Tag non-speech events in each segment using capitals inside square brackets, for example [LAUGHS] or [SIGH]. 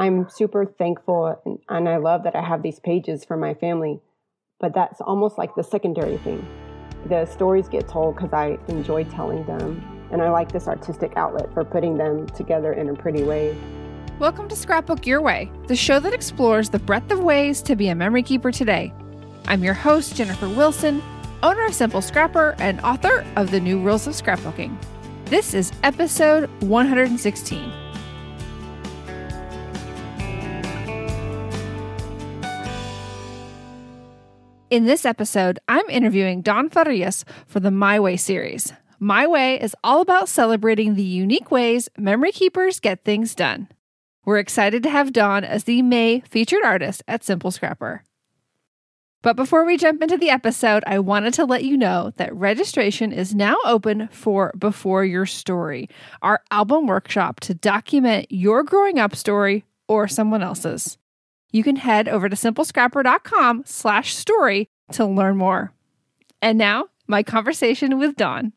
I'm super thankful and, and I love that I have these pages for my family, but that's almost like the secondary thing. The stories get told because I enjoy telling them, and I like this artistic outlet for putting them together in a pretty way. Welcome to Scrapbook Your Way, the show that explores the breadth of ways to be a memory keeper today. I'm your host, Jennifer Wilson, owner of Simple Scrapper and author of The New Rules of Scrapbooking. This is episode 116. In this episode, I'm interviewing Dawn Farias for the My Way series. My Way is all about celebrating the unique ways memory keepers get things done. We're excited to have Don as the May featured artist at Simple Scrapper. But before we jump into the episode, I wanted to let you know that registration is now open for Before Your Story, our album workshop to document your growing up story or someone else's. You can head over to simplescrapper.com slash story to learn more. And now, my conversation with Dawn.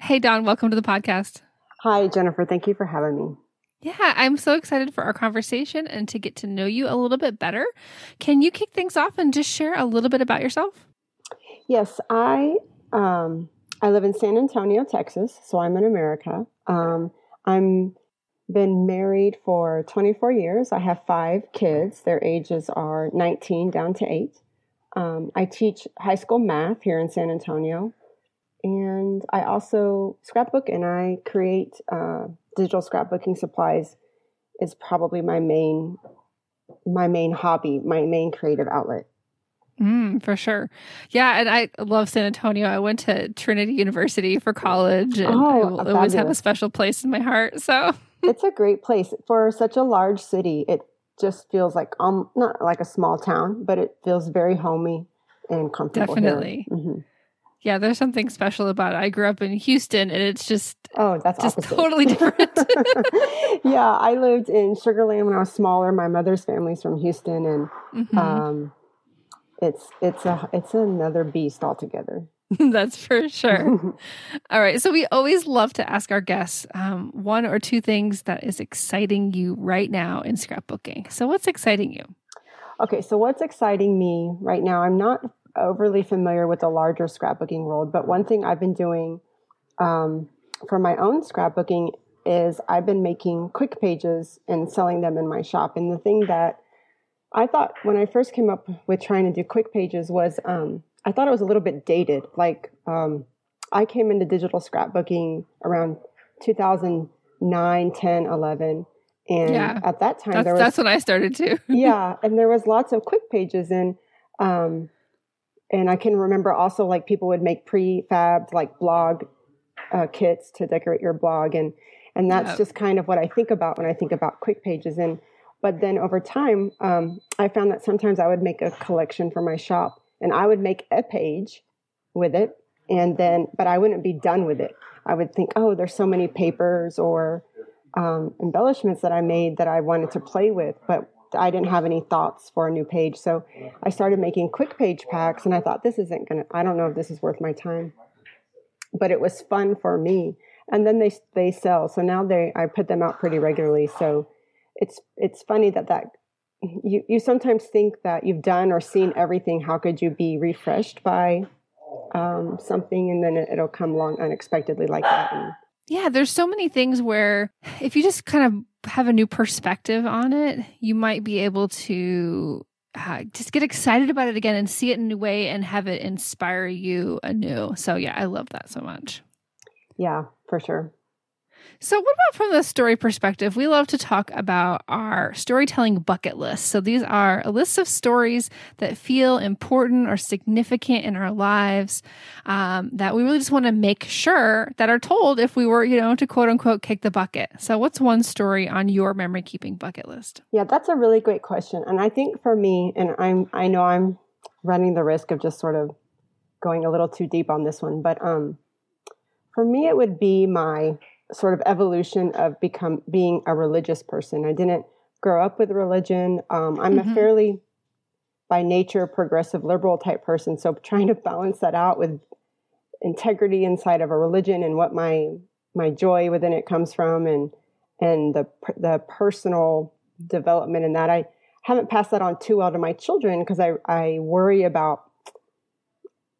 Hey, Dawn, welcome to the podcast. Hi, Jennifer. Thank you for having me. Yeah, I'm so excited for our conversation and to get to know you a little bit better. Can you kick things off and just share a little bit about yourself? Yes, I um, I live in San Antonio, Texas, so I'm in America. Um, I'm been married for 24 years. I have five kids. Their ages are 19 down to eight. Um, I teach high school math here in San Antonio, and I also scrapbook and I create uh, digital scrapbooking supplies is probably my main my main hobby, my main creative outlet. Mm, for sure. Yeah, and I love San Antonio. I went to Trinity University for college and oh, I always have a special place in my heart. So it's a great place for such a large city. It just feels like um not like a small town, but it feels very homey and comfortable. Definitely. Mm-hmm. Yeah, there's something special about it. I grew up in Houston and it's just Oh, that's just opposite. totally [LAUGHS] different. [LAUGHS] yeah, I lived in Sugar Land when I was smaller. My mother's family's from Houston and mm-hmm. um it's it's a it's another beast altogether. [LAUGHS] That's for sure. [LAUGHS] All right. So we always love to ask our guests um, one or two things that is exciting you right now in scrapbooking. So what's exciting you? Okay. So what's exciting me right now? I'm not overly familiar with the larger scrapbooking world. But one thing I've been doing um, for my own scrapbooking is I've been making quick pages and selling them in my shop. And the thing that I thought when I first came up with trying to do quick pages was um, I thought it was a little bit dated. Like um, I came into digital scrapbooking around 2009, 10, 11. And yeah, at that time, that's, there was, that's when I started too. [LAUGHS] yeah, and there was lots of quick pages, and um, and I can remember also like people would make prefabbed like blog uh, kits to decorate your blog, and and that's yep. just kind of what I think about when I think about quick pages. And but then over time, um, I found that sometimes I would make a collection for my shop, and I would make a page with it, and then but I wouldn't be done with it. I would think, oh, there's so many papers or um, embellishments that I made that I wanted to play with, but I didn't have any thoughts for a new page. So I started making quick page packs and I thought this isn't going to I don't know if this is worth my time. But it was fun for me. And then they they sell. So now they I put them out pretty regularly. So it's it's funny that that you you sometimes think that you've done or seen everything. How could you be refreshed by um, something and then it, will come along unexpectedly like that? And, yeah, there's so many things where if you just kind of have a new perspective on it, you might be able to uh, just get excited about it again and see it in a new way and have it inspire you anew. So yeah, I love that so much. Yeah, for sure. So, what about from the story perspective? We love to talk about our storytelling bucket list. So, these are a list of stories that feel important or significant in our lives um, that we really just want to make sure that are told if we were, you know, to quote unquote kick the bucket. So, what's one story on your memory keeping bucket list? Yeah, that's a really great question. And I think for me, and I'm, I know I'm running the risk of just sort of going a little too deep on this one, but um, for me, it would be my sort of evolution of become being a religious person. I didn't grow up with religion. Um, I'm mm-hmm. a fairly, by nature, progressive liberal type person. So trying to balance that out with integrity inside of a religion and what my my joy within it comes from, and and the the personal development in that. I haven't passed that on too well to my children because I I worry about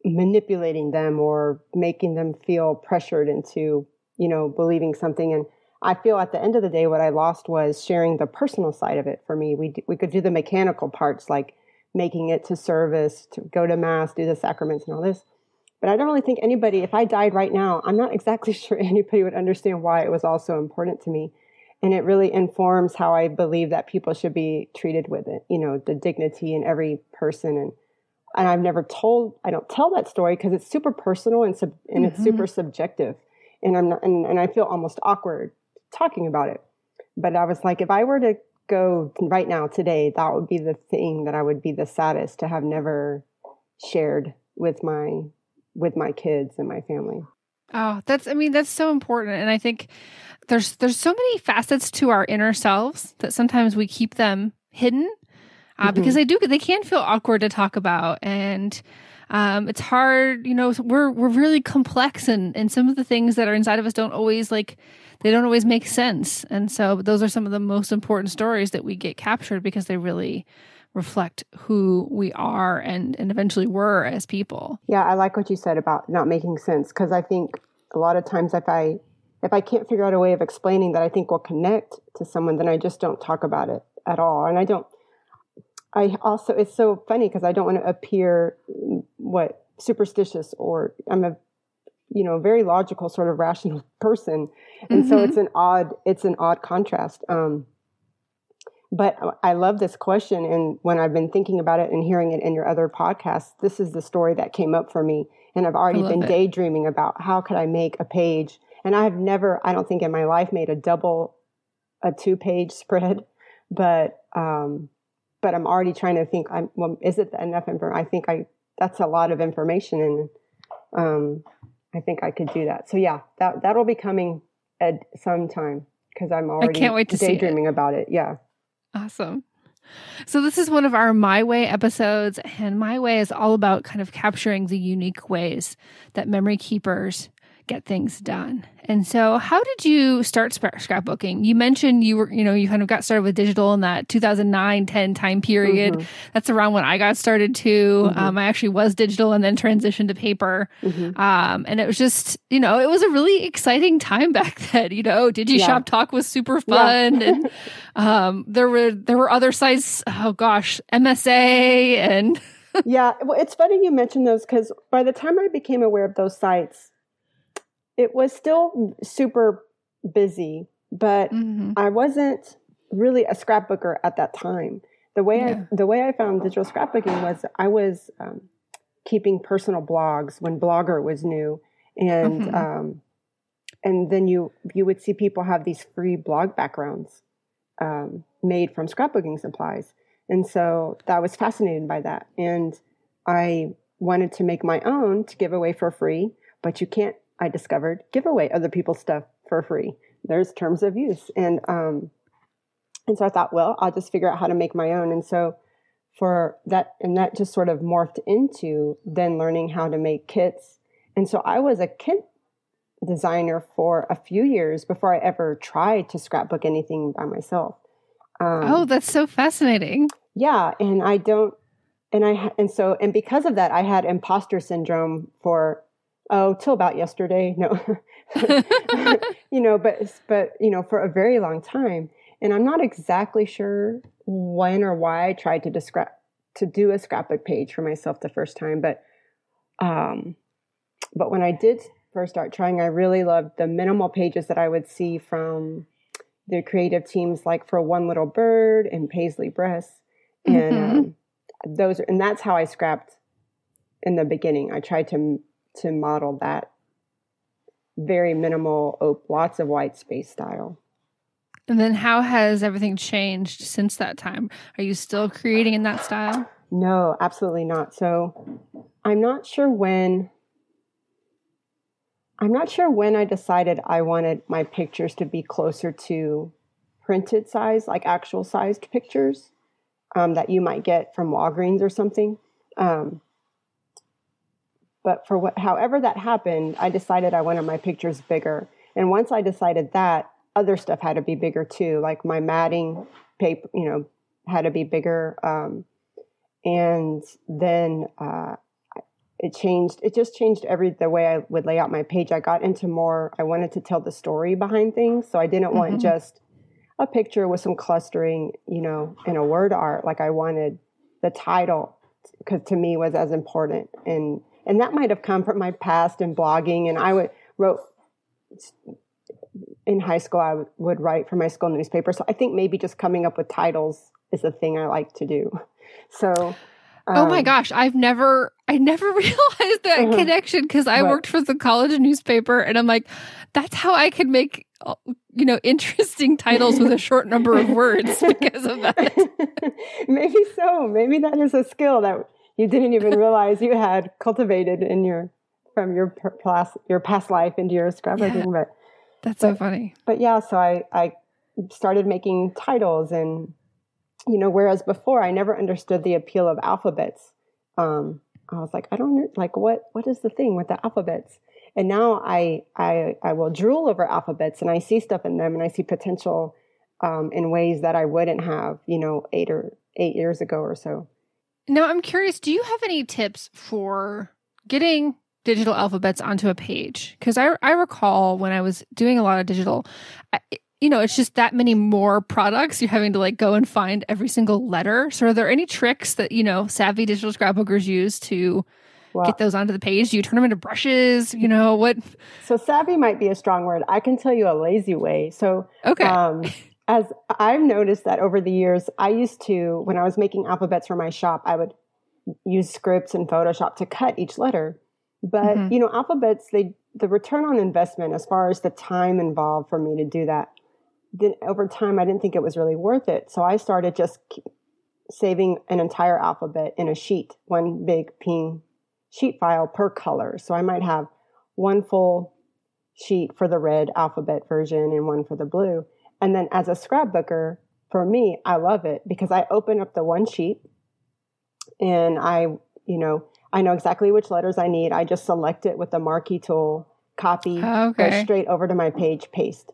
manipulating them or making them feel pressured into you know, believing something. And I feel at the end of the day, what I lost was sharing the personal side of it for me. We, we could do the mechanical parts like making it to service, to go to mass, do the sacraments and all this. But I don't really think anybody, if I died right now, I'm not [LAUGHS] exactly sure anybody would understand why it was all so important to me. And it really informs how I believe that people should be treated with it, you know, the dignity in every person. And, and I've never told, I don't tell that story because it's super personal and, sub, and mm-hmm. it's super subjective and I'm not, and, and I feel almost awkward talking about it. But I was like, if I were to go right now today, that would be the thing that I would be the saddest to have never shared with my with my kids and my family. Oh, that's I mean that's so important and I think there's there's so many facets to our inner selves that sometimes we keep them hidden uh, mm-hmm. because they do they can feel awkward to talk about and um, it's hard, you know, we're, we're really complex and, and some of the things that are inside of us don't always like, they don't always make sense. And so those are some of the most important stories that we get captured because they really reflect who we are and, and eventually were as people. Yeah. I like what you said about not making sense. Cause I think a lot of times if I, if I can't figure out a way of explaining that I think will connect to someone, then I just don't talk about it at all. And I don't, I also it's so funny because I don't want to appear what superstitious or I'm a you know very logical sort of rational [LAUGHS] person, and mm-hmm. so it's an odd it's an odd contrast. Um, but I love this question, and when I've been thinking about it and hearing it in your other podcasts, this is the story that came up for me, and I've already been it. daydreaming about how could I make a page, and I've never I don't think in my life made a double a two page [LAUGHS] spread, but um, but I'm already trying to think. I'm well, is it enough information? I think I that's a lot of information, and um, I think I could do that. So yeah, that that'll be coming at some time because I'm already I can't wait to daydreaming about it. Yeah, awesome. So this is one of our My Way episodes, and My Way is all about kind of capturing the unique ways that memory keepers get things done. And so, how did you start scrapbooking? You mentioned you were, you know, you kind of got started with digital in that 2009 10 time period. Mm-hmm. That's around when I got started too. Mm-hmm. Um, I actually was digital and then transitioned to paper. Mm-hmm. Um, and it was just, you know, it was a really exciting time [LAUGHS] back then. You know, Digi yeah. Shop Talk was super fun. Yeah. and [LAUGHS] um, there were, there were other sites, oh gosh, MSA and. [LAUGHS] yeah. Well, it's funny you mentioned those because by the time I became aware of those sites, it was still super busy, but mm-hmm. I wasn't really a scrapbooker at that time. The way yeah. I the way I found digital scrapbooking was I was um, keeping personal blogs when Blogger was new, and mm-hmm. um, and then you you would see people have these free blog backgrounds um, made from scrapbooking supplies, and so that was fascinated by that, and I wanted to make my own to give away for free, but you can't I discovered give away other people's stuff for free. There's terms of use. And um and so I thought, well, I'll just figure out how to make my own. And so for that and that just sort of morphed into then learning how to make kits. And so I was a kit designer for a few years before I ever tried to scrapbook anything by myself. Um, oh, that's so fascinating. Yeah, and I don't and I and so and because of that I had imposter syndrome for oh till about yesterday no [LAUGHS] you know but but you know for a very long time and i'm not exactly sure when or why i tried to describe to do a scrapbook page for myself the first time, but um, but when I did first start trying, I really loved the minimal pages that I would see from the creative teams, like for One Little Bird and Paislee Press, and mm-hmm. um, those, and that's how I scrapped in the beginning. I tried to to model that very minimal, op- lots of white space style. And then how has everything changed since that time? Are you still creating in that style? No, absolutely not. So I'm not sure when I'm not sure when I decided I wanted my pictures to be closer to printed size, like actual sized pictures um, that you might get from Walgreens or something. Um, but for what, however that happened, I decided I wanted my pictures bigger. And once I decided that, other stuff had to be bigger too, like my matting paper, you know, had to be bigger. Um, and then uh, it changed. It just changed every the way I would lay out my page. I got into more. I wanted to tell the story behind things, so I didn't mm-hmm. want just a picture with some clustering, you know, in a word art. Like I wanted the title because to me was as important and and that might have come from my past in blogging and i would wrote in high school, I would, would write for my school newspaper. So I think maybe just coming up with titles is a thing I like to do. [LAUGHS] So. Um, oh my um, gosh, I've never, I never [LAUGHS] realized that uh-huh. connection because I worked for the college newspaper and I'm like, that's how I could make, uh, you know, interesting titles with a [LAUGHS] short number of words because of that. maybe so. Maybe that is a skill that you didn't even realize you had cultivated in your, from your past, your past life into your scrapbooking. Yeah. But that's but, so funny. But yeah, so I, I started making titles and, you know, whereas before I never understood the appeal of alphabets. Um, I was like, I don't like what, what is the thing with the alphabets? And now I, I, I will drool over alphabets and I see stuff in them and I see potential, um, in ways that I wouldn't have, you know, eight or eight years ago or so. Now I'm curious, do you have any tips for getting digital alphabets onto a page because I, I recall when I was doing a lot of digital, I, you know, it's just that many more products. You're having to like go and find every single letter. So, are there any tricks that, you know, savvy digital scrapbookers use to well, get those onto the page? Do you turn them into brushes? You know, what? So, savvy might be a strong word. I can tell you a lazy way. So, okay. Um, [LAUGHS] as I've noticed that over the years, I used to, when I was making alphabets for my shop, I would use scripts in Photoshop to cut each letter. But mm-hmm. you know, alphabets they the return on investment as far as the time involved for me to do that. Then over time, I didn't think it was really worth it. So I started just saving an entire alphabet in a sheet, one big ping sheet file per color. So I might have one full sheet for the red alphabet version and one for the blue. And then as a scrapbooker, for me, I love it because I open up the one sheet and I, you know, I know exactly which letters I need. I just select it with the marquee tool, copy, oh, okay. go straight over to my page, paste.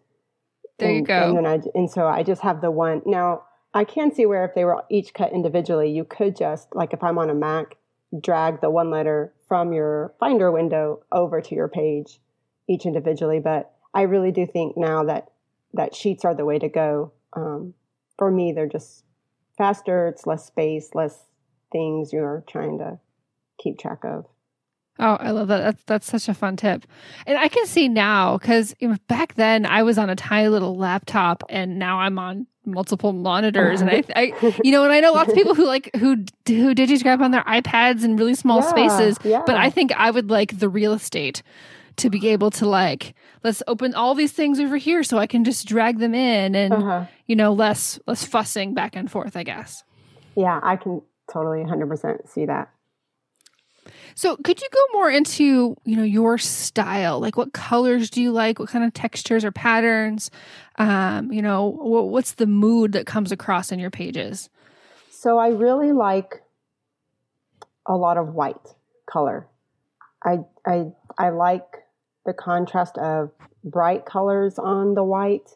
There and, you go. And then I and so I just have the one. Now I can see where if they were each cut individually, you could just like if I'm on a Mac, drag the one letter from your Finder window over to your page, each individually. But I really do think now that that sheets are the way to go. Um, for me, they're just faster. It's less space, less things you're trying to keep track of. Oh, I love that. That's that's such a fun tip. And I can see now because back then I was on a tiny little laptop, and now I'm on multiple monitors. And I, I [LAUGHS] you know, and I know lots of people who like who who digiscribe on their iPads in really small yeah, spaces. Yeah. But I think I would like the real estate to be able to like let's open all these things over here so I can just drag them in and uh-huh. you know less less fussing back and forth. I guess. Yeah, I can totally 100% see that. So, could you go more into, you know, your style? Like what colors do you like? What kind of textures or patterns? Um, you know, what's the mood that comes across in your pages? So, I really like a lot of white color. I I I like the contrast of bright colors on the white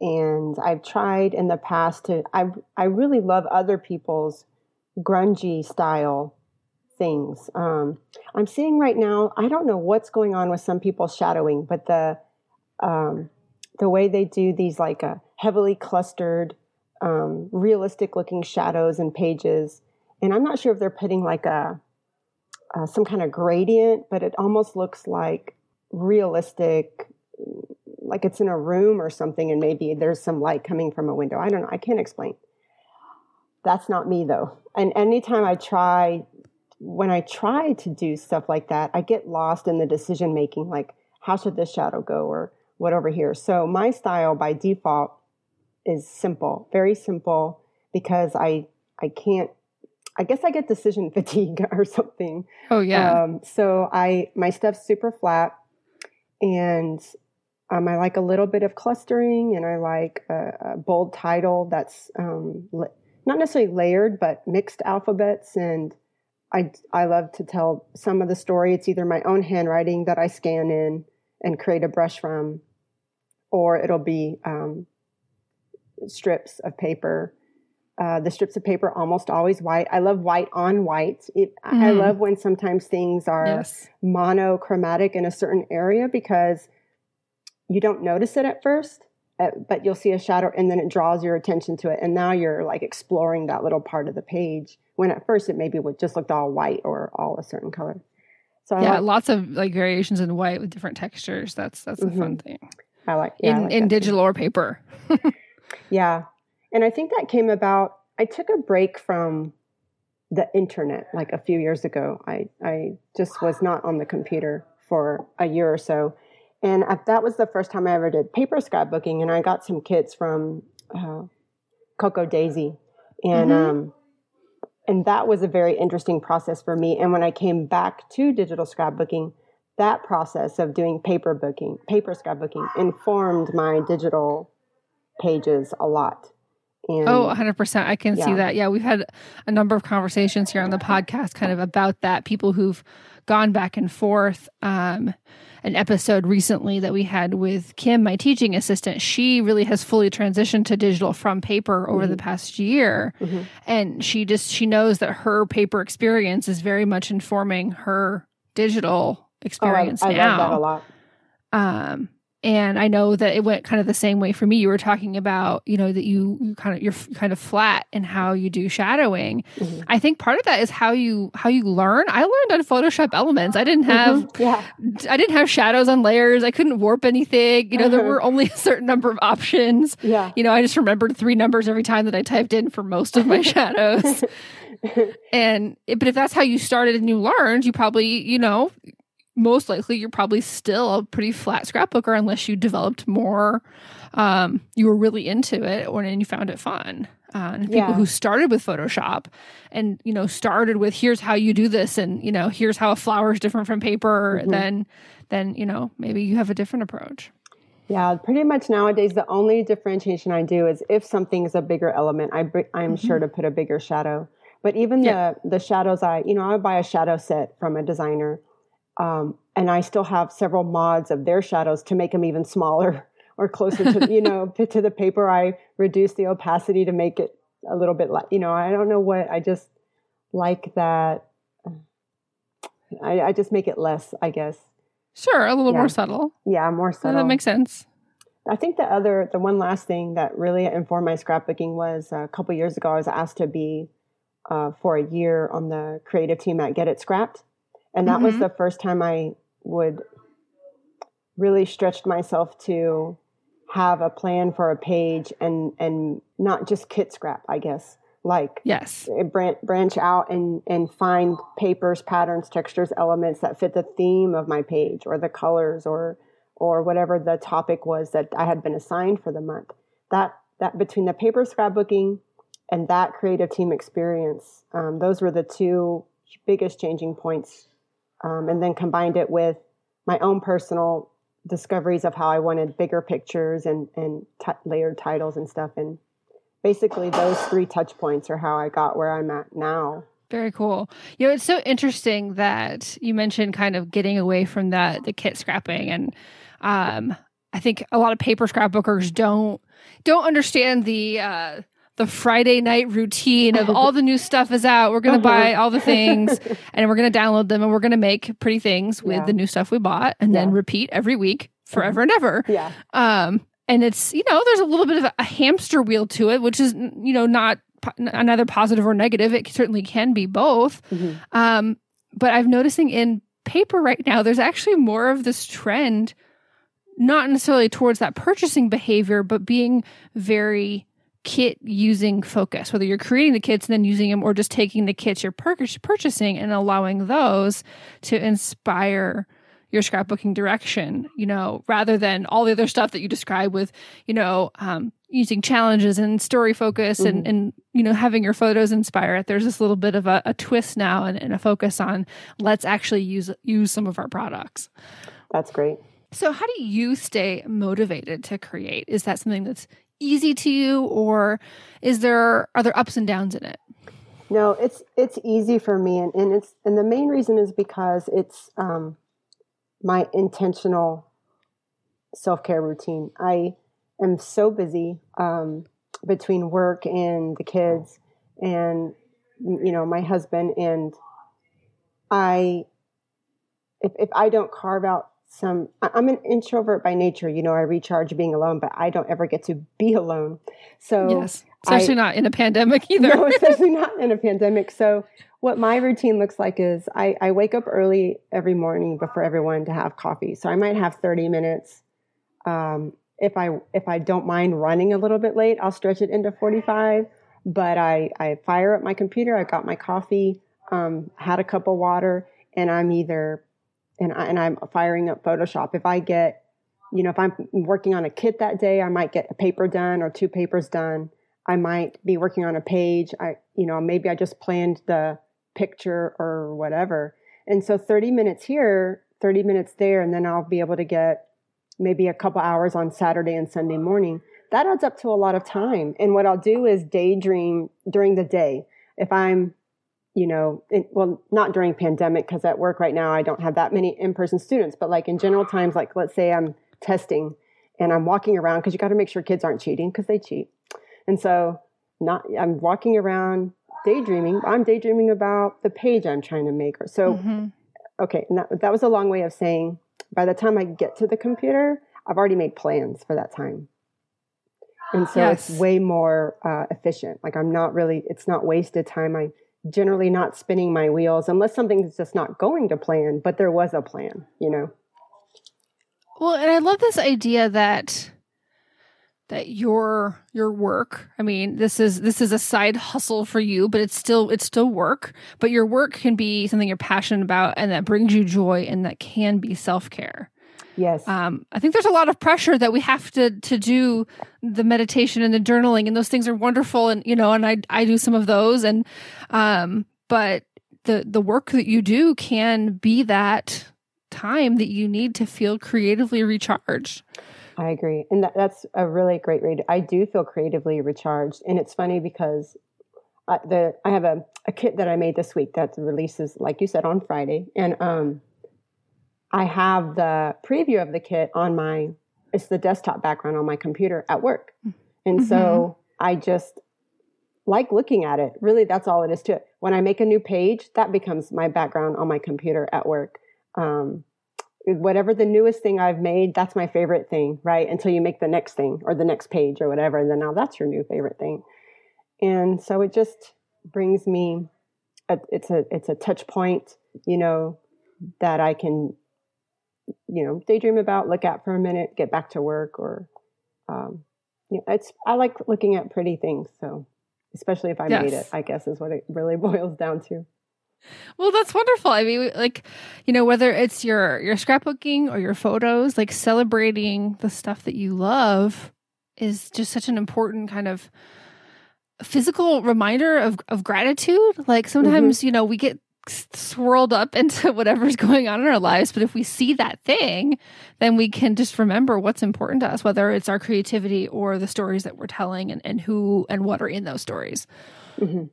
and I've tried in the past to I I really love other people's grungy style things. Um, I'm seeing right now, I don't know what's going on with some people shadowing, but the um, the way they do these like a uh, heavily clustered, um, realistic looking shadows and pages, and I'm not sure if they're putting like a uh, some kind of gradient, but it almost looks like realistic, like it's in a room or something, and maybe there's some light coming from a window. I don't know. I can't explain. That's not me though. And anytime I try, when I try to do stuff like that, I get lost in the decision making. Like, how should this shadow go, or what over here? So my style by default is simple, very simple, because I I can't I guess I get decision [LAUGHS] fatigue or something. Oh yeah. Um, so I my stuff's super flat, and um, I like a little bit of clustering, and I like a, a bold title that's um, not necessarily layered, but mixed alphabets. And I I love to tell some of the story. It's either my own handwriting that I scan in and create a brush from, or it'll be um, strips of paper uh, the strips of paper almost always white. I love white on white. It, mm. I love when sometimes things are yes. monochromatic in a certain area because you don't notice it at first, uh, but you'll see a shadow and then it draws your attention to it. And now you're like exploring that little part of the page when at first it maybe would just looked all white or all a certain color. So I yeah, like, lots of like variations in white with different textures. That's that's mm-hmm. a fun thing. I like yeah, in I like in digital too. or paper. [LAUGHS] yeah, and I think that came about. I took a break from the internet like a few years ago. I, I just was not on the computer for a year or so. And that was the first time I ever did paper scrapbooking. And I got some kits from uh, Cocoa Daisy. And, mm-hmm. um, and that was a very interesting process for me. And when I came back to digital scrapbooking, that process of doing paper booking, paper scrapbooking informed my digital pages a lot. And, oh, 100%. I can yeah. see that. Yeah, we've had a number of conversations here on the podcast kind of about that. People who've gone back and forth. Um, an episode recently that we had with Kim, my teaching assistant, she really has fully transitioned to digital from paper over mm-hmm. the past year. Mm-hmm. And she just, she knows that her paper experience is very much informing her digital experience oh, I, I now. love that a lot. Um, and I know that it went kind of the same way for me. You were talking about, you know, that you, you kind of you're kind of flat in how you do shadowing. Mm-hmm. I think part of that is how you how you learn. I learned on Photoshop Elements. I didn't have mm-hmm. yeah. I didn't have shadows on layers. I couldn't warp anything. You know, there were only a certain number of options. Yeah. You know, I just remembered three numbers every time that I typed in for most of my [LAUGHS] shadows. [LAUGHS] and but if that's how you started and you learned, you probably, you know, most likely you're probably still a pretty flat scrapbooker unless you developed more um, you were really into it or and you found it fun uh, and people yeah. who started with photoshop and you know started with here's how you do this and you know here's how a flower is different from paper mm-hmm. then then you know maybe you have a different approach yeah pretty much nowadays the only differentiation i do is if something is a bigger element i i'm mm-hmm. sure to put a bigger shadow but even yeah. the the shadows i you know i would buy a shadow set from a designer um, and I still have several mods of their shadows to make them even smaller [LAUGHS] or closer to, you know, [LAUGHS] to the paper. I reduce the opacity to make it a little bit like, you know, I don't know what, I just like that. I, I just make it less, I guess. Sure, a little yeah. more subtle. Yeah, more subtle. that makes sense. I think the other, the one last thing that really informed my scrapbooking was a couple years ago, I was asked to be uh, for a year on the creative team at Get It Scrapped. And that mm-hmm. was the first time I would really stretched myself to have a plan for a page and and not just kit scrap, I guess. Like yes, branch branch out and and find papers, patterns, textures, elements that fit the theme of my page or the colors or or whatever the topic was that I had been assigned for the month. That that between the paper scrapbooking and that creative team experience, um, those were the two biggest changing points um, and then combined it with my own personal discoveries of how I wanted bigger pictures and and t- layered titles and stuff. And basically, those three touch points are how I got where I'm at now. Very cool. You know, it's so interesting that you mentioned kind of getting away from that the kit scrapping and um I think a lot of paper scrapbookers don't don't understand the uh the Friday night routine of all the new stuff is out. We're going to uh-huh. buy all the things [LAUGHS] and we're going to download them and we're going to make pretty things with yeah. the new stuff we bought and yeah. then repeat every week forever and ever. Yeah. Um, and it's, you know, there's a little bit of a hamster wheel to it, which is, you know, not neither positive or negative. It certainly can be both. Mm-hmm. Um, but I'm noticing in paper right now, there's actually more of this trend, not necessarily towards that purchasing behavior, but being very kit using focus, whether you're creating the kits and then using them or just taking the kits you're pur- purchasing and allowing those to inspire your scrapbooking direction, you know, rather than all the other stuff that you describe with, you know, um, using challenges and story focus mm-hmm. and, and, you know, having your photos inspire it. There's this little bit of a, a twist now and, and a focus on let's actually use, use some of our products. That's great. So, how do you stay motivated to create? Is that something that's easy to you, or is there are there ups and downs in it? No, it's it's easy for me, and, and it's and the main reason is because it's um, my intentional self care routine. I am so busy um, between work and the kids, and you know my husband, and I. If if I don't carve out some, I'm an introvert by nature. You know, I recharge being alone, but I don't ever get to be alone. So yes, especially I, not in a pandemic [LAUGHS] either. no, [LAUGHS] especially not in a pandemic. So what my routine looks like is I, I wake up early every morning before everyone to have coffee. So I might have 30 minutes. Um, if I if I don't mind running a little bit late, I'll stretch it into 45. But I, I fire up my computer. I got my coffee, um, had a cup of water, and I'm either and I, and I'm firing up Photoshop. If I get, you know, if I'm working on a kit that day, I might get a paper done or two papers done. I might be working on a page. I, you know, maybe I just planned the picture or whatever. And so 30 minutes here, 30 minutes there, and then I'll be able to get maybe a couple hours on Saturday and Sunday morning. That adds up to a lot of time. And what I'll do is daydream during the day. If I'm, you know, in, well, not during pandemic, because at work right now I don't have that many in person students, but like in general times, like let's say I'm testing and I'm walking around because you got to make sure kids aren't cheating because they cheat. And so not I'm walking around daydreaming. I'm daydreaming about the page I'm trying to make. So, mm-hmm. okay, and that, that was a long way of saying by the time I get to the computer, I've already made plans for that time. And so yes. it's way more uh, efficient. Like I'm not really, it's not wasted time. I'm generally not spinning my wheels unless something's just not going to plan, but there was a plan, you know? Well, and I love this idea that that your your work i mean this is this is a side hustle for you but it's still it's still work but your work can be something you're passionate about and that brings you joy and that can be self-care yes um, i think there's a lot of pressure that we have to to do the meditation and the journaling and those things are wonderful and you know and i i do some of those and um but the the work that you do can be that time that you need to feel creatively recharged I agree. And that, that's a really great read. I do feel creatively recharged. And it's funny because I, the, I have a, a kit that I made this week that releases, like you said, on Friday. And um, I have the preview of the kit on my, it's the desktop background on my computer at work. And mm-hmm. so I just like looking at it. Really, that's all it is to it. When I make a new page, that becomes my background on my computer at work. Um, whatever the newest thing I've made, that's my favorite thing, right? Until you make the next thing or the next page or whatever. And then now that's your new favorite thing. And so it just brings me, a, it's a, it's a touch point, you know, that I can, you know, daydream about, look at for a minute, get back to work or, um, you know, it's, I like looking at pretty things. So especially if I yes. made it, I guess is what it really [LAUGHS] boils down to. Well, that's wonderful. I mean, like, you know, whether it's your your scrapbooking or your photos, like celebrating the stuff that you love is just such an important kind of physical reminder of of gratitude. Like sometimes, mm-hmm. you know, we get swirled up [LAUGHS] into whatever's going on in our lives, but if we see that thing, then we can just remember what's important to us, whether it's our creativity or the stories that we're telling and, and who and what are in those stories. Mm-hmm.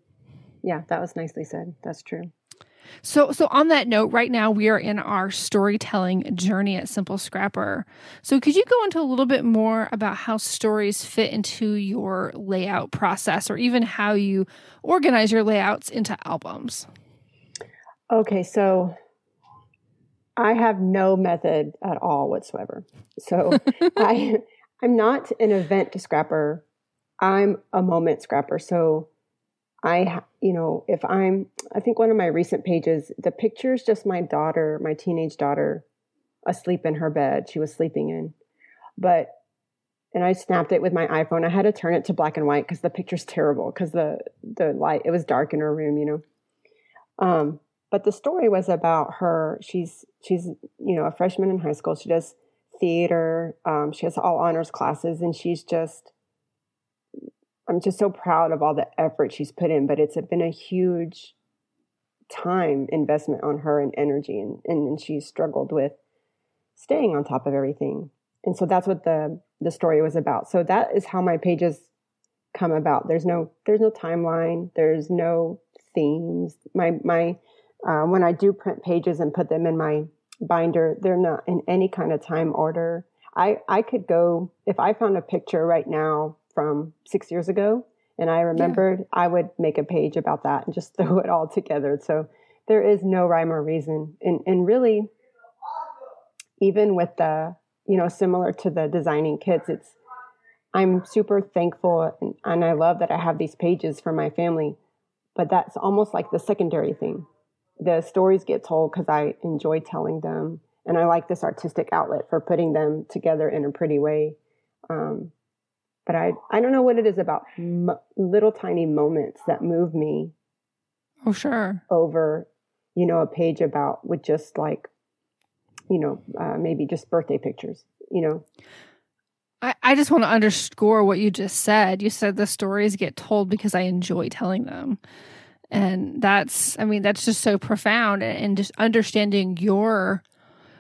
Yeah, that was nicely said. That's true. So, so on that note, right now we are in our storytelling journey at Simple Scrapper. So, could you go into a little bit more about how stories fit into your layout process, or even how you organize your layouts into albums? Okay, so I have no method at all whatsoever. So, [LAUGHS] I I'm not an event scrapper. I'm a moment scrapper. So I, you know, if I'm, I think one of my recent pages, the picture is just my daughter, my teenage daughter, asleep in her bed. She was sleeping in, but, and I snapped it with my iPhone. I had to turn it to black and white because the picture's terrible because the the light it was dark in her room, you know. Um, but the story was about her. She's she's you know a freshman in high school. She does theater. Um, she has all honors classes, and she's just I'm just so proud of all the effort she's put in, but it's been a huge time investment on her and energy, and, and, she's struggled with staying on top of everything. And so that's what the the story was about. So that is how my pages come about. There's no there's no timeline. There's no themes. My my uh, when I do print pages and put them in my binder, they're not in any kind of time order. I I could go if I found a picture right now from six years ago and I remembered, yeah. I would make a page about that and just [LAUGHS] throw it all together. So there is no rhyme or reason. And, and really, even with the, you know, similar to the designing kits, it's, I'm super thankful and, and I love that I have these pages for my family, but that's almost like the secondary thing. The stories get told because I enjoy telling them and I like this artistic outlet for putting them together in a pretty way. Um, but I I don't know what it is about m- little tiny moments that move me. Oh sure. Over, you know, a page about with just like, you know, uh, maybe just birthday pictures. You know. I, I just want to underscore what you just said. You said the stories get told because I enjoy telling them. And that's, I mean, that's just so profound and just understanding your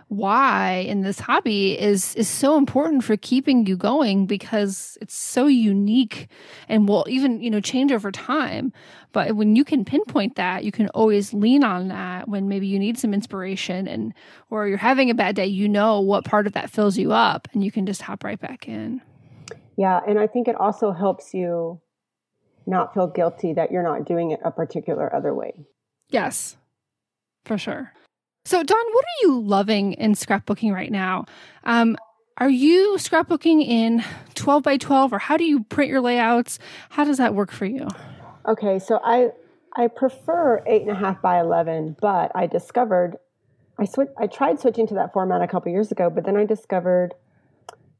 why in this hobby is is so important for keeping you going because it's so unique and will even you know change over time. But when you can pinpoint that you can always lean on that when maybe you need some inspiration and or you're having a bad day you know what part of that fills you up and you can just hop right back in. Yeah and i think it also helps you not feel guilty that you're not doing it a particular other way yes for sure so, Dawn, what are you loving in scrapbooking right now? Um, are you scrapbooking in 12 by 12 or how do you print your layouts? How does that work for you? Okay, so I I prefer eight and a half by 11, but I discovered I switch I tried switching to that format a couple years ago, but then I discovered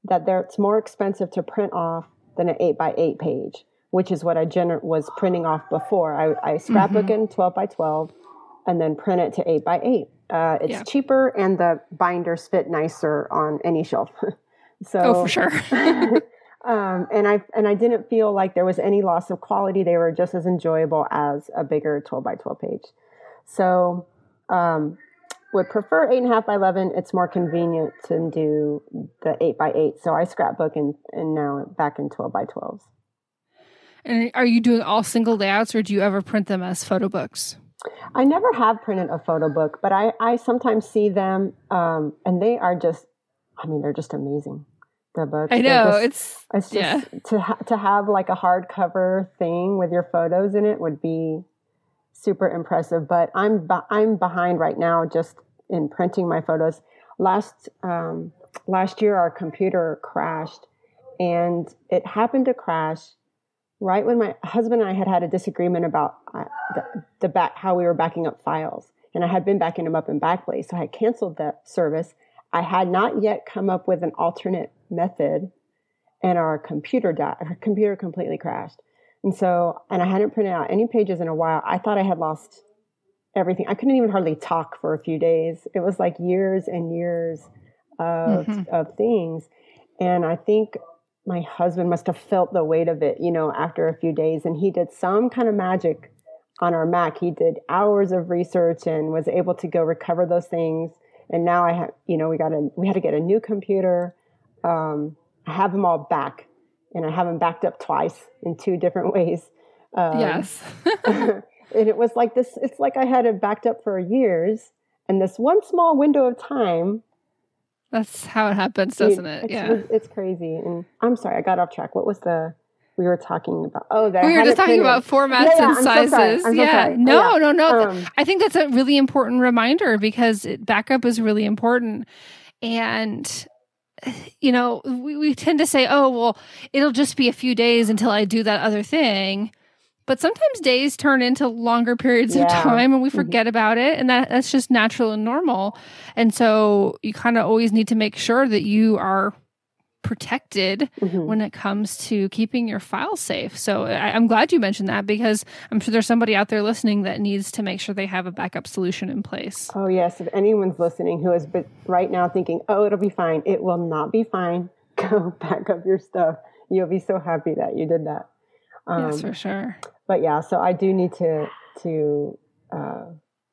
that there it's more expensive to print off than an eight by eight page, which is what I gener- was printing off before. I, I scrapbook mm-hmm. in 12 by 12 and then print it to eight by eight. Uh, it's yeah. cheaper and the binders fit nicer on any shelf. [LAUGHS] so, oh, for sure. [LAUGHS] [LAUGHS] um, and I and I didn't feel like there was any loss of quality. They were just as enjoyable as a bigger twelve by twelve page. So, um, would prefer eight and a half by eleven. It's more convenient to do the eight by eight. So I scrapbook and and now back in twelve by twelves. And are you doing all single layouts, or do you ever print them as photo books? I never have printed a photo book, but I, I sometimes see them, um, and they are just, I mean, they're just amazing. The books. I know just, it's it's just yeah. to ha- to have like a hardcover thing with your photos in it would be super impressive. But I'm be- I'm behind right now just in printing my photos. Last um, last year, our computer crashed, and it happened to crash right when my husband and I had had a disagreement about uh, the, the back, how we were backing up files. And I had been backing them up in Backblaze. So I had canceled that service. I had not yet come up with an alternate method and our computer died. Our computer completely crashed. And so, and I hadn't printed out any pages in a while. I thought I had lost everything. I couldn't even hardly talk for a few days. It was like years and years of, mm-hmm. of things. And I think my husband must have felt the weight of it, you know, after a few days. And he did some kind of magic on our Mac. He did hours of research and was able to go recover those things. And now I have, you know, we got a, we had to get a new computer. Um, I have them all back and I have them backed up twice in two different [LAUGHS] ways. Um, yes. [LAUGHS] [LAUGHS] and it was like this, it's like I had it backed up for years. And this one small window of time that's how it happens, doesn't it? It's, yeah. It's crazy. And I'm sorry, I got off track. What was the we were talking about? Oh, that we were just talking about formats yeah, yeah, and sizes. So yeah. no, oh, no, no. Um, I think that's a really important reminder because it, backup is really important. And you know, we, we tend to say, oh, well, it'll just be a few days until I do that other thing. But sometimes days turn into longer periods Yeah. of time and we Mhm. forget about it and that that's just natural and normal and so you kind of always need to make sure that you are protected Mhm. when it comes to keeping your files safe so I, i'm glad you mentioned that because i'm sure there's somebody out there listening that needs to make sure they have a backup solution in place Oh yes, if anyone's listening who is but right now thinking, "Oh, it'll be fine," it will not be fine. [LAUGHS] Go back up your stuff. You'll be so happy that you did that. Um, yes for sure but yeah, so I do need to to uh,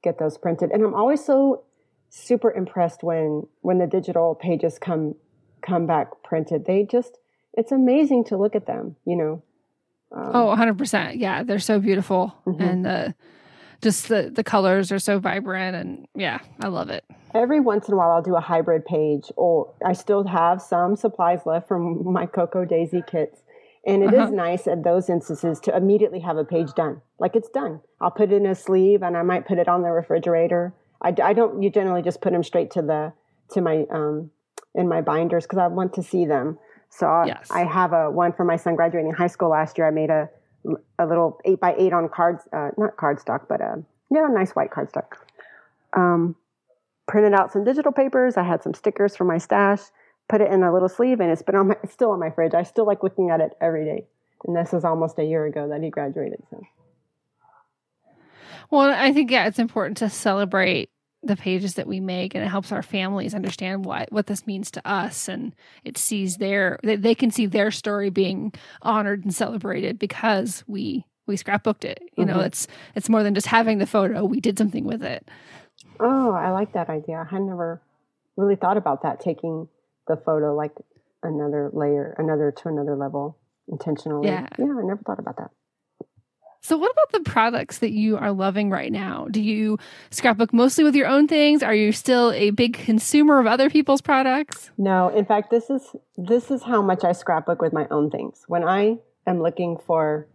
get those printed, and I'm always so super impressed when when the digital pages come come back printed. They just it's amazing to look at them. You know. Um, Oh, 100%. Yeah, they're so beautiful Mhm. and the just the the colors are so vibrant and yeah, I love it. every once in a while I'll do a hybrid page or I still have some supplies left from [LAUGHS] my Cocoa Daisy kits. And it is Uh-huh. nice at those instances to immediately have a page done. Like it's done. I'll put it in a sleeve and I might put it on the refrigerator. I don't, you generally just put them straight to the, to my, um, in my binders because I want to see them. So I, Yes. I have a one for my son graduating high school last year. I made a, a little eight by eight on cards, uh, not cardstock, but a, yeah, a nice white cardstock. Um, printed out some digital papers. I had some stickers for my stash, put it in a little sleeve, and it's been on my, [LAUGHS] still on my fridge. I still like looking at it every day. And this was almost a year ago that he graduated. So Well, I think yeah, it's important to celebrate the pages that we make and it helps our families understand what what this means to us and it sees their they, they can see their story being honored and celebrated because we we scrapbooked it. You know, Mhm. it's it's more than just having the photo. We did something with it. Oh, I like that idea. I had never really thought about that, taking the photo like another layer, another to another level intentionally. Yeah. Yeah, I never thought about that. So, what about the products that you are loving right now? Do you scrapbook mostly with your own things? Are you still a big consumer of other people's products? No, in fact, this is this is how much I scrapbook with my own things. When I am looking for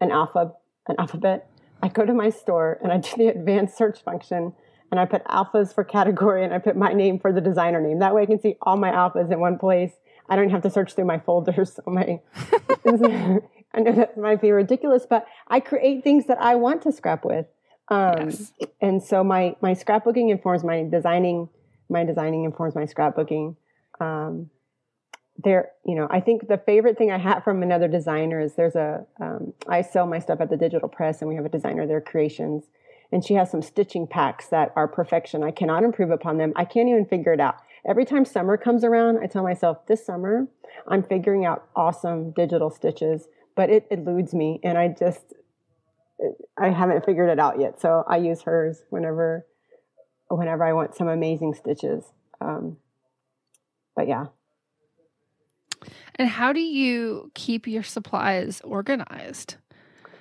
an alpha an alphabet, I go to my store and I do the [LAUGHS] advanced search function and I put alphas for category and I put my name for the designer name. That way I can see all my alphas in one place. I don't have to search through my folders [LAUGHS] So my [LAUGHS] I know that might be ridiculous, but I create things that I want to scrap with. Um, Yes. and so my my scrapbooking informs my designing my designing informs my scrapbooking um there you know i think the favorite thing i have from another designer is there's a um, i sell my stuff at the digital press and we have a designer there Creashens and she has some stitching packs that are perfection i cannot improve upon them i can't even figure it out every time summer comes around i tell myself this summer i'm figuring out awesome digital stitches but it eludes me and i just I haven't figured it out yet. So I use hers whenever whenever I want some amazing stitches. Um, but yeah. And how do you keep your supplies organized?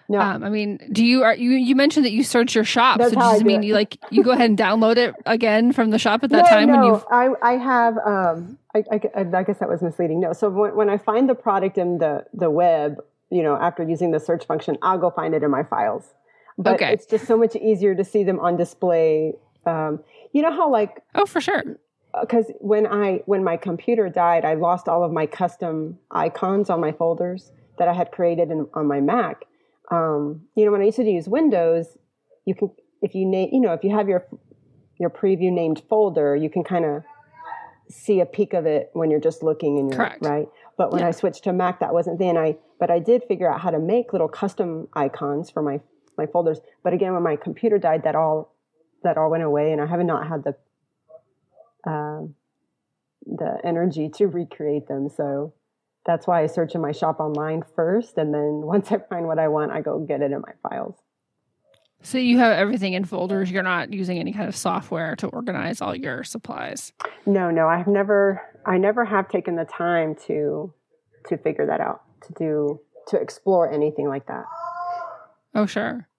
No, Um, I mean, do you are you you mentioned that you search your shop? That's so does I do mean it. you like you go ahead and download it again from the shop at that no, time no, when you I, I have, um, I, I, I guess that was misleading. No. So when, when I find the product in the, the web, you know, after using the search function, I'll go find it in my files. But Okay. it's just so much easier to see them on display. Um, you know how like Oh, for sure. because when I when my computer died, I lost all of my custom icons on my folders that I had created in, on my Mac. Um, you know, when I used to use Windows, you can if you name you know if you have your your preview named folder, you can kind of see a peek of it when you're just looking in your Correct. right. But when Yeah. I switched to Mac, that wasn't then. I but I did figure out how to make little custom icons for my my folders. But again, when my computer died, that all that all went away, and I have not had the um, the energy to recreate them. So that's why I search in my shop online first, and then [LAUGHS] once I find what I want, I go get it in my files. So you have everything in folders. You're not using any kind of software to organize all your supplies. No, no, I've never, I never have taken the time to to figure that out, to do, to explore anything like that. Oh, sure.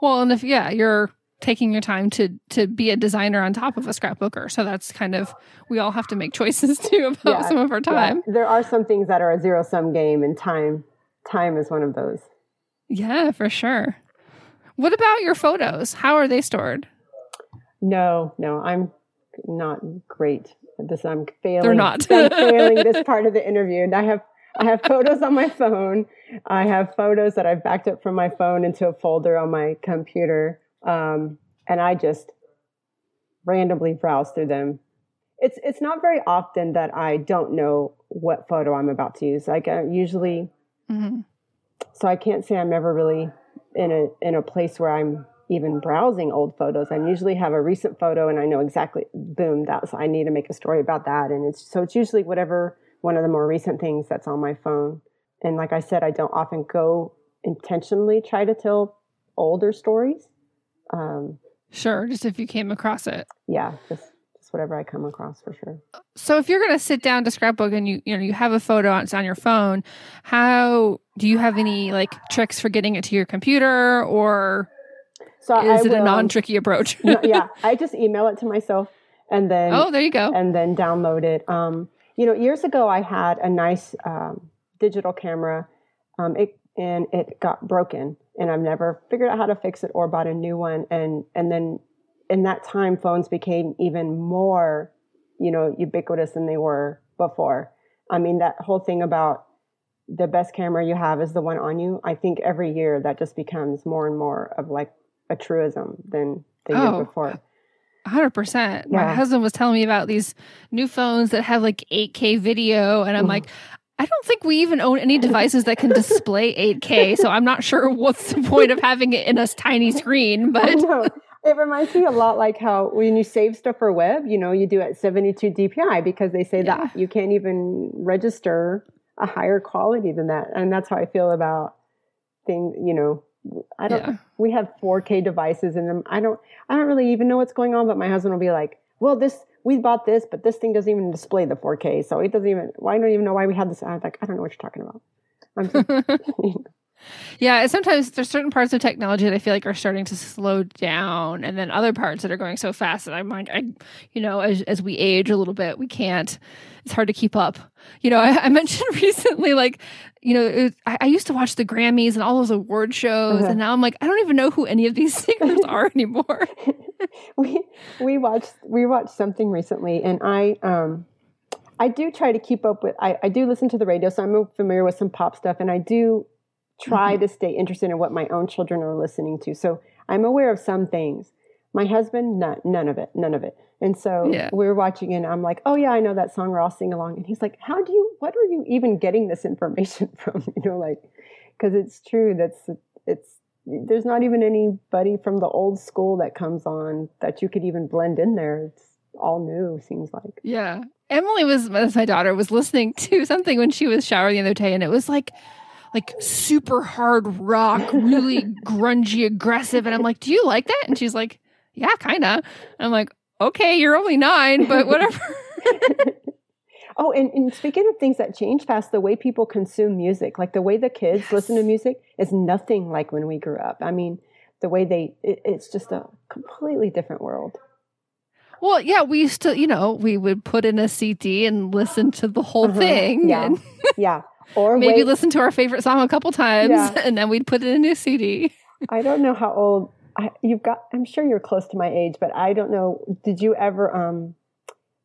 Well, and if yeah, you're taking your time to to be a designer on top of a scrapbooker, so that's kind of we all have to make choices [LAUGHS] too about Yeah, some of our time. Yeah, there are some things that are a zero sum game, and time, time is one of those. Yeah, for sure. What about your photos? How are they stored? No, no, I'm not great at this. I'm failing. They're not. I'm [LAUGHS] failing this part of the interview. And I have I have photos on my phone. I have photos that I've backed up from my phone into a folder on my computer. Um, and I just randomly browse through them. It's it's not very often that I don't know what photo I'm about to use. Like I usually, mm-hmm. so I can't say I'm ever really in a in a place where I'm even browsing old photos. I usually have a recent photo and I know exactly, boom, that's I need to make a story about that. And it's so it's usually whatever one of the more recent things that's on my phone. And like I said, I don't often go intentionally try to tell older stories. Um, sure, just if you came across it. Yeah, just just whatever I come across for sure. So if you're going to sit down to scrapbook and you you know you have a photo on, it's on your phone, how do you have any like tricks for getting it to your computer or so is I it will, a non-tricky approach? no, yeah, [LAUGHS] I just email it to myself and then oh, there you go, and then download it. Um, you know, years ago I had a nice um, digital camera. Um, it and it got broken and I've never figured out how to fix it or bought a new one. And, and then in that time, phones became even more, you know, ubiquitous than they were before. I mean, that whole thing about the best camera you have is the one on you. I think every year that just becomes more and more of like a truism than the oh. year before. 100%. Yeah. My husband was telling me about these new phones that have like 8K video. And I'm mm. like, I don't think we even own any devices that can display 8K. So I'm not sure what's the point of having it in a tiny screen. [LAUGHS] But it reminds me a lot like how when you save stuff for web, you know, you do at 72 DPI because they say yeah. that you can't even register a higher quality than that. And that's how I feel about things, you know, I don't yeah. we have 4K devices in them. I don't I don't really even know what's going on, but my husband will be like, "Well, this we bought this, but this thing doesn't even display the 4K, so it doesn't even. Well, I don't even know why we had this. I was like, I don't know what you're talking about. [LAUGHS] Yeah, sometimes there's certain parts of technology that I feel like are starting to slow down, and then other parts that are going so fast that I'm like, I, you know, as as we age a little bit, we can't. It's hard to keep up. You know, [LAUGHS] I, I mentioned [LAUGHS] recently, like, you know, it, I, I, used to watch the Grammys and all those award shows, uh-huh. and now I'm like, I don't even know who any of these [LAUGHS] singers are anymore. we we watched we watched something recently, and I um I do try to keep up with. I, I do listen to the radio, so I'm familiar with some pop stuff, and I do try mm-hmm. to stay interested in what my own children are listening to. So I'm aware of some things. My husband, none, none of it, none of it. And so yeah. we're watching, and I'm like, "Oh yeah, I know that song. We're all sing along." And he's like, "How do you? What are you even getting this information [LAUGHS] from? You know, like, because it's true. That's it's there's not even anybody from the old school that comes on that you could even blend in there. It's all new, seems like. Yeah. Emily was, my daughter, was listening [LAUGHS] to something when she was showering the other day, and it was like, like super hard rock, really [LAUGHS] grungy, aggressive. And I'm like, Do you like that? And she's like, Yeah, kind of. I'm like, Okay, you're only nine, but whatever. [LAUGHS] Oh, and, and speaking of things that change fast, the way people consume music, like the way the kids yes. listen to music is nothing like when we grew up. I mean, the way they, it, it's just a completely different world. Well, yeah, we used to, you know, we would put in a CD and listen to the whole uh-huh. thing. Yeah. And yeah. Or maybe wait. listen to our favorite song a couple times yeah. [LAUGHS] and then we'd put it in a new CD. I don't know how old I, you've got, I'm sure you're close to my age, but I don't know. Did you ever, um,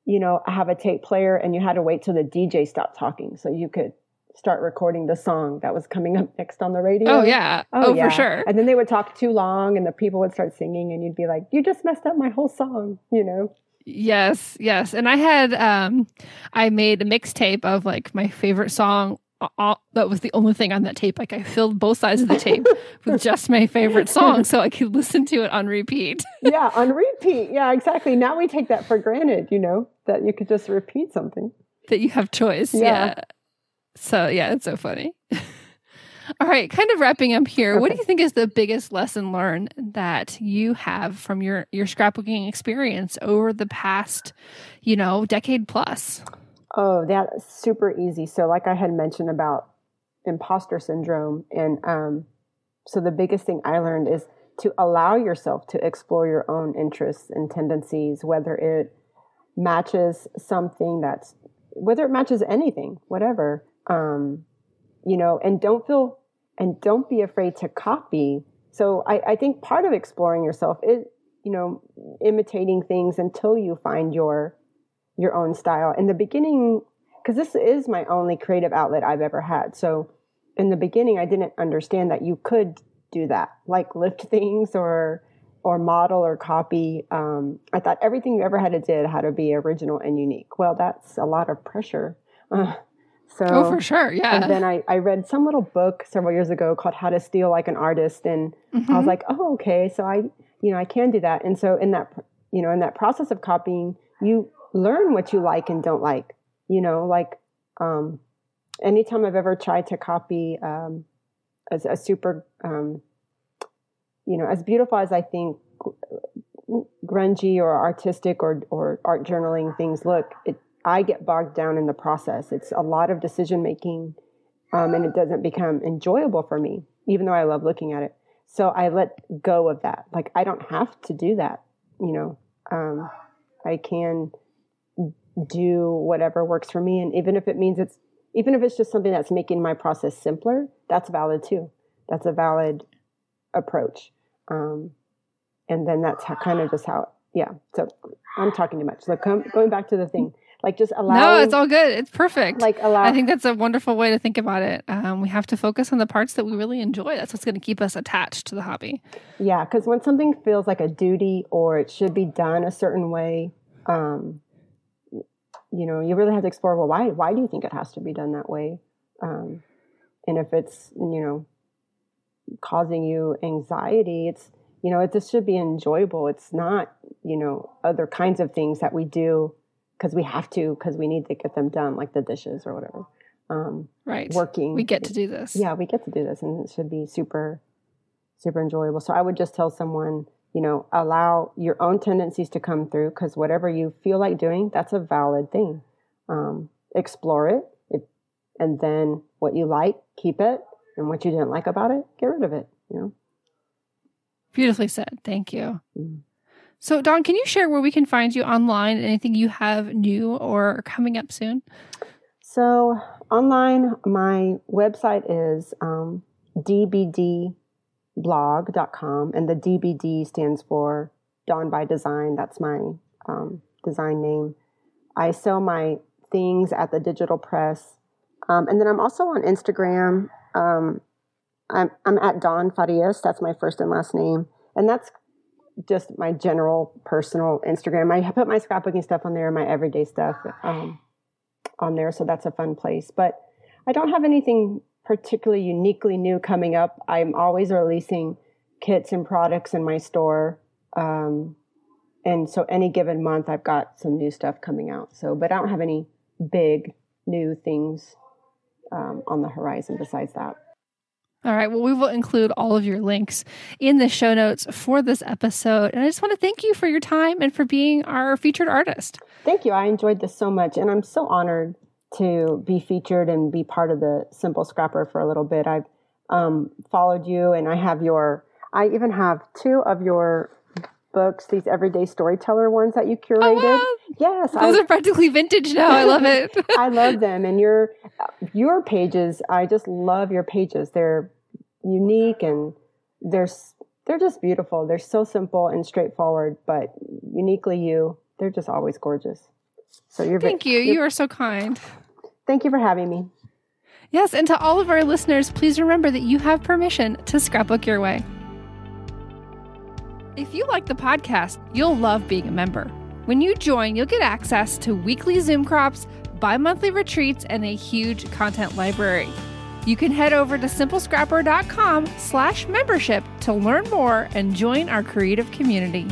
you know, have a tape player and you had to wait till the DJ stopped talking so you could start recording the song that was coming up next on the radio. Oh yeah. Oh, oh yeah. for sure. And then they would talk too long and the people would start singing and you'd be like, You just messed up my whole song, you know? Yes, yes. And I had um I made a mixtape of like my favorite song all, that was the only thing on that tape. Like I filled both sides of the tape [LAUGHS] with just my favorite song so I could listen to it on repeat. [LAUGHS] yeah, on repeat. Yeah, exactly. Now we take that for granted, you know, that you could just repeat something. That you have choice. Yeah. yeah. So yeah, it's so funny. [LAUGHS] All right, kind of wrapping up here. Okay. What do you think is the biggest lesson learned that you have from your your scrapbooking experience over the past, you know, decade plus? Oh, that's super easy. So, like I had mentioned about imposter syndrome, and um, so the biggest thing I learned is to allow yourself to explore your own interests and tendencies, whether it matches something that's, whether it matches anything, whatever, um, you know, and don't feel, and don't be afraid to copy. So, I, I think part of exploring yourself is, you know, imitating things until you find your your own style. In the beginning, because this is my only creative outlet I've ever had. So in the beginning, I didn't understand that you could do that, like lift [LAUGHS] things or or model or copy. Um, I thought everything you ever had to did had to be original and unique. Well, that's a lot of pressure. Uh, so, oh, for sure, yeah. And then I, I read some little book several years ago called How to Steal Like an Artist, and mm-hmm. I was like, oh, okay, so I, you know, I can do that. And so in that, you know, in that process of copying, you learn what you like and don't like. You know, like um, anytime I've ever tried to copy um, as a super, um, you know, as beautiful as I think grungy or artistic or or art journaling things look, it I get bogged down in the process. It's a lot of decision making, um, and it doesn't become enjoyable for me, even though I love looking at it. So I let go of that. Like I don't have to do that. You know, um, I can do whatever works for me, and even if it means it's even if it's just something that's making my process simpler, that's valid too. That's a valid approach. Um, and then that's how, kind of just how, yeah. So I'm talking too much. So come, going back to the thing like just allow no it's all good it's perfect like allow i think that's a wonderful way to think about it um, we have to focus on the parts that we really enjoy that's what's going to keep us attached to the hobby yeah because when something feels like a duty or it should be done a certain way um, you know you really have to explore well why why do you think it has to be done that way? Um, and if it's you know causing you anxiety it's you know it just should be enjoyable. It's not you know other kinds of things that we do because we have to because we need to get them done like the dishes or whatever. Um, right. working. We get to do this. Yeah we get to do this and it should be super super enjoyable. So i would just tell someone you know allow your own tendencies to come through because whatever you feel like doing that's a valid thing um, explore it, it and then what you like keep it and what you didn't like about it get rid of it you know beautifully said thank you mm-hmm. So, Dawn, can you share where we can find you online? Anything you have new or coming up soon? So, online, my website is um, dbdblog.com, and the DBD stands for Dawn by Design. That's my um, design name. I sell my things at the digital press. Um, and then I'm also on Instagram. Um, I'm, I'm at Dawn Farias. That's my first and last name. And that's just my general personal Instagram. I put my scrapbooking stuff on there, my everyday stuff um, on there, so that's a fun place. But I don't have anything particularly uniquely new coming up. I'm always releasing kits and products in my store. Um, and so any given month I've got some new stuff coming out. So, but I don't have any big new things um, on the horizon besides that. All right. Well, we will include all of your links in the show notes for this episode. And I just want to thank you for your time and for being our featured artist. Thank you. I enjoyed this so much. And I'm so honored to be featured and be part of the Simple Scrapper for a little bit. I've um, followed you and I have your, I even have two of your books, these everyday storyteller ones that you curated. Oh, wow. Yes, those I, are practically vintage now. I love it. [LAUGHS] I love [LAUGHS] them, and your your pages. I just love your pages. They're unique and they're they're just beautiful. They're so simple and straightforward, but uniquely you. They're just always gorgeous. So you're thank you. You are so kind. Thank you for having me. Yes, and to all of our listeners, please remember that you have permission to scrapbook your way. If you like the podcast, you'll love being a member. When you join, you'll get access to weekly Zoom crops, bi monthly retreats, and a huge content library. You can head over to simplescrapper.com slash membership to learn more and join our creative community.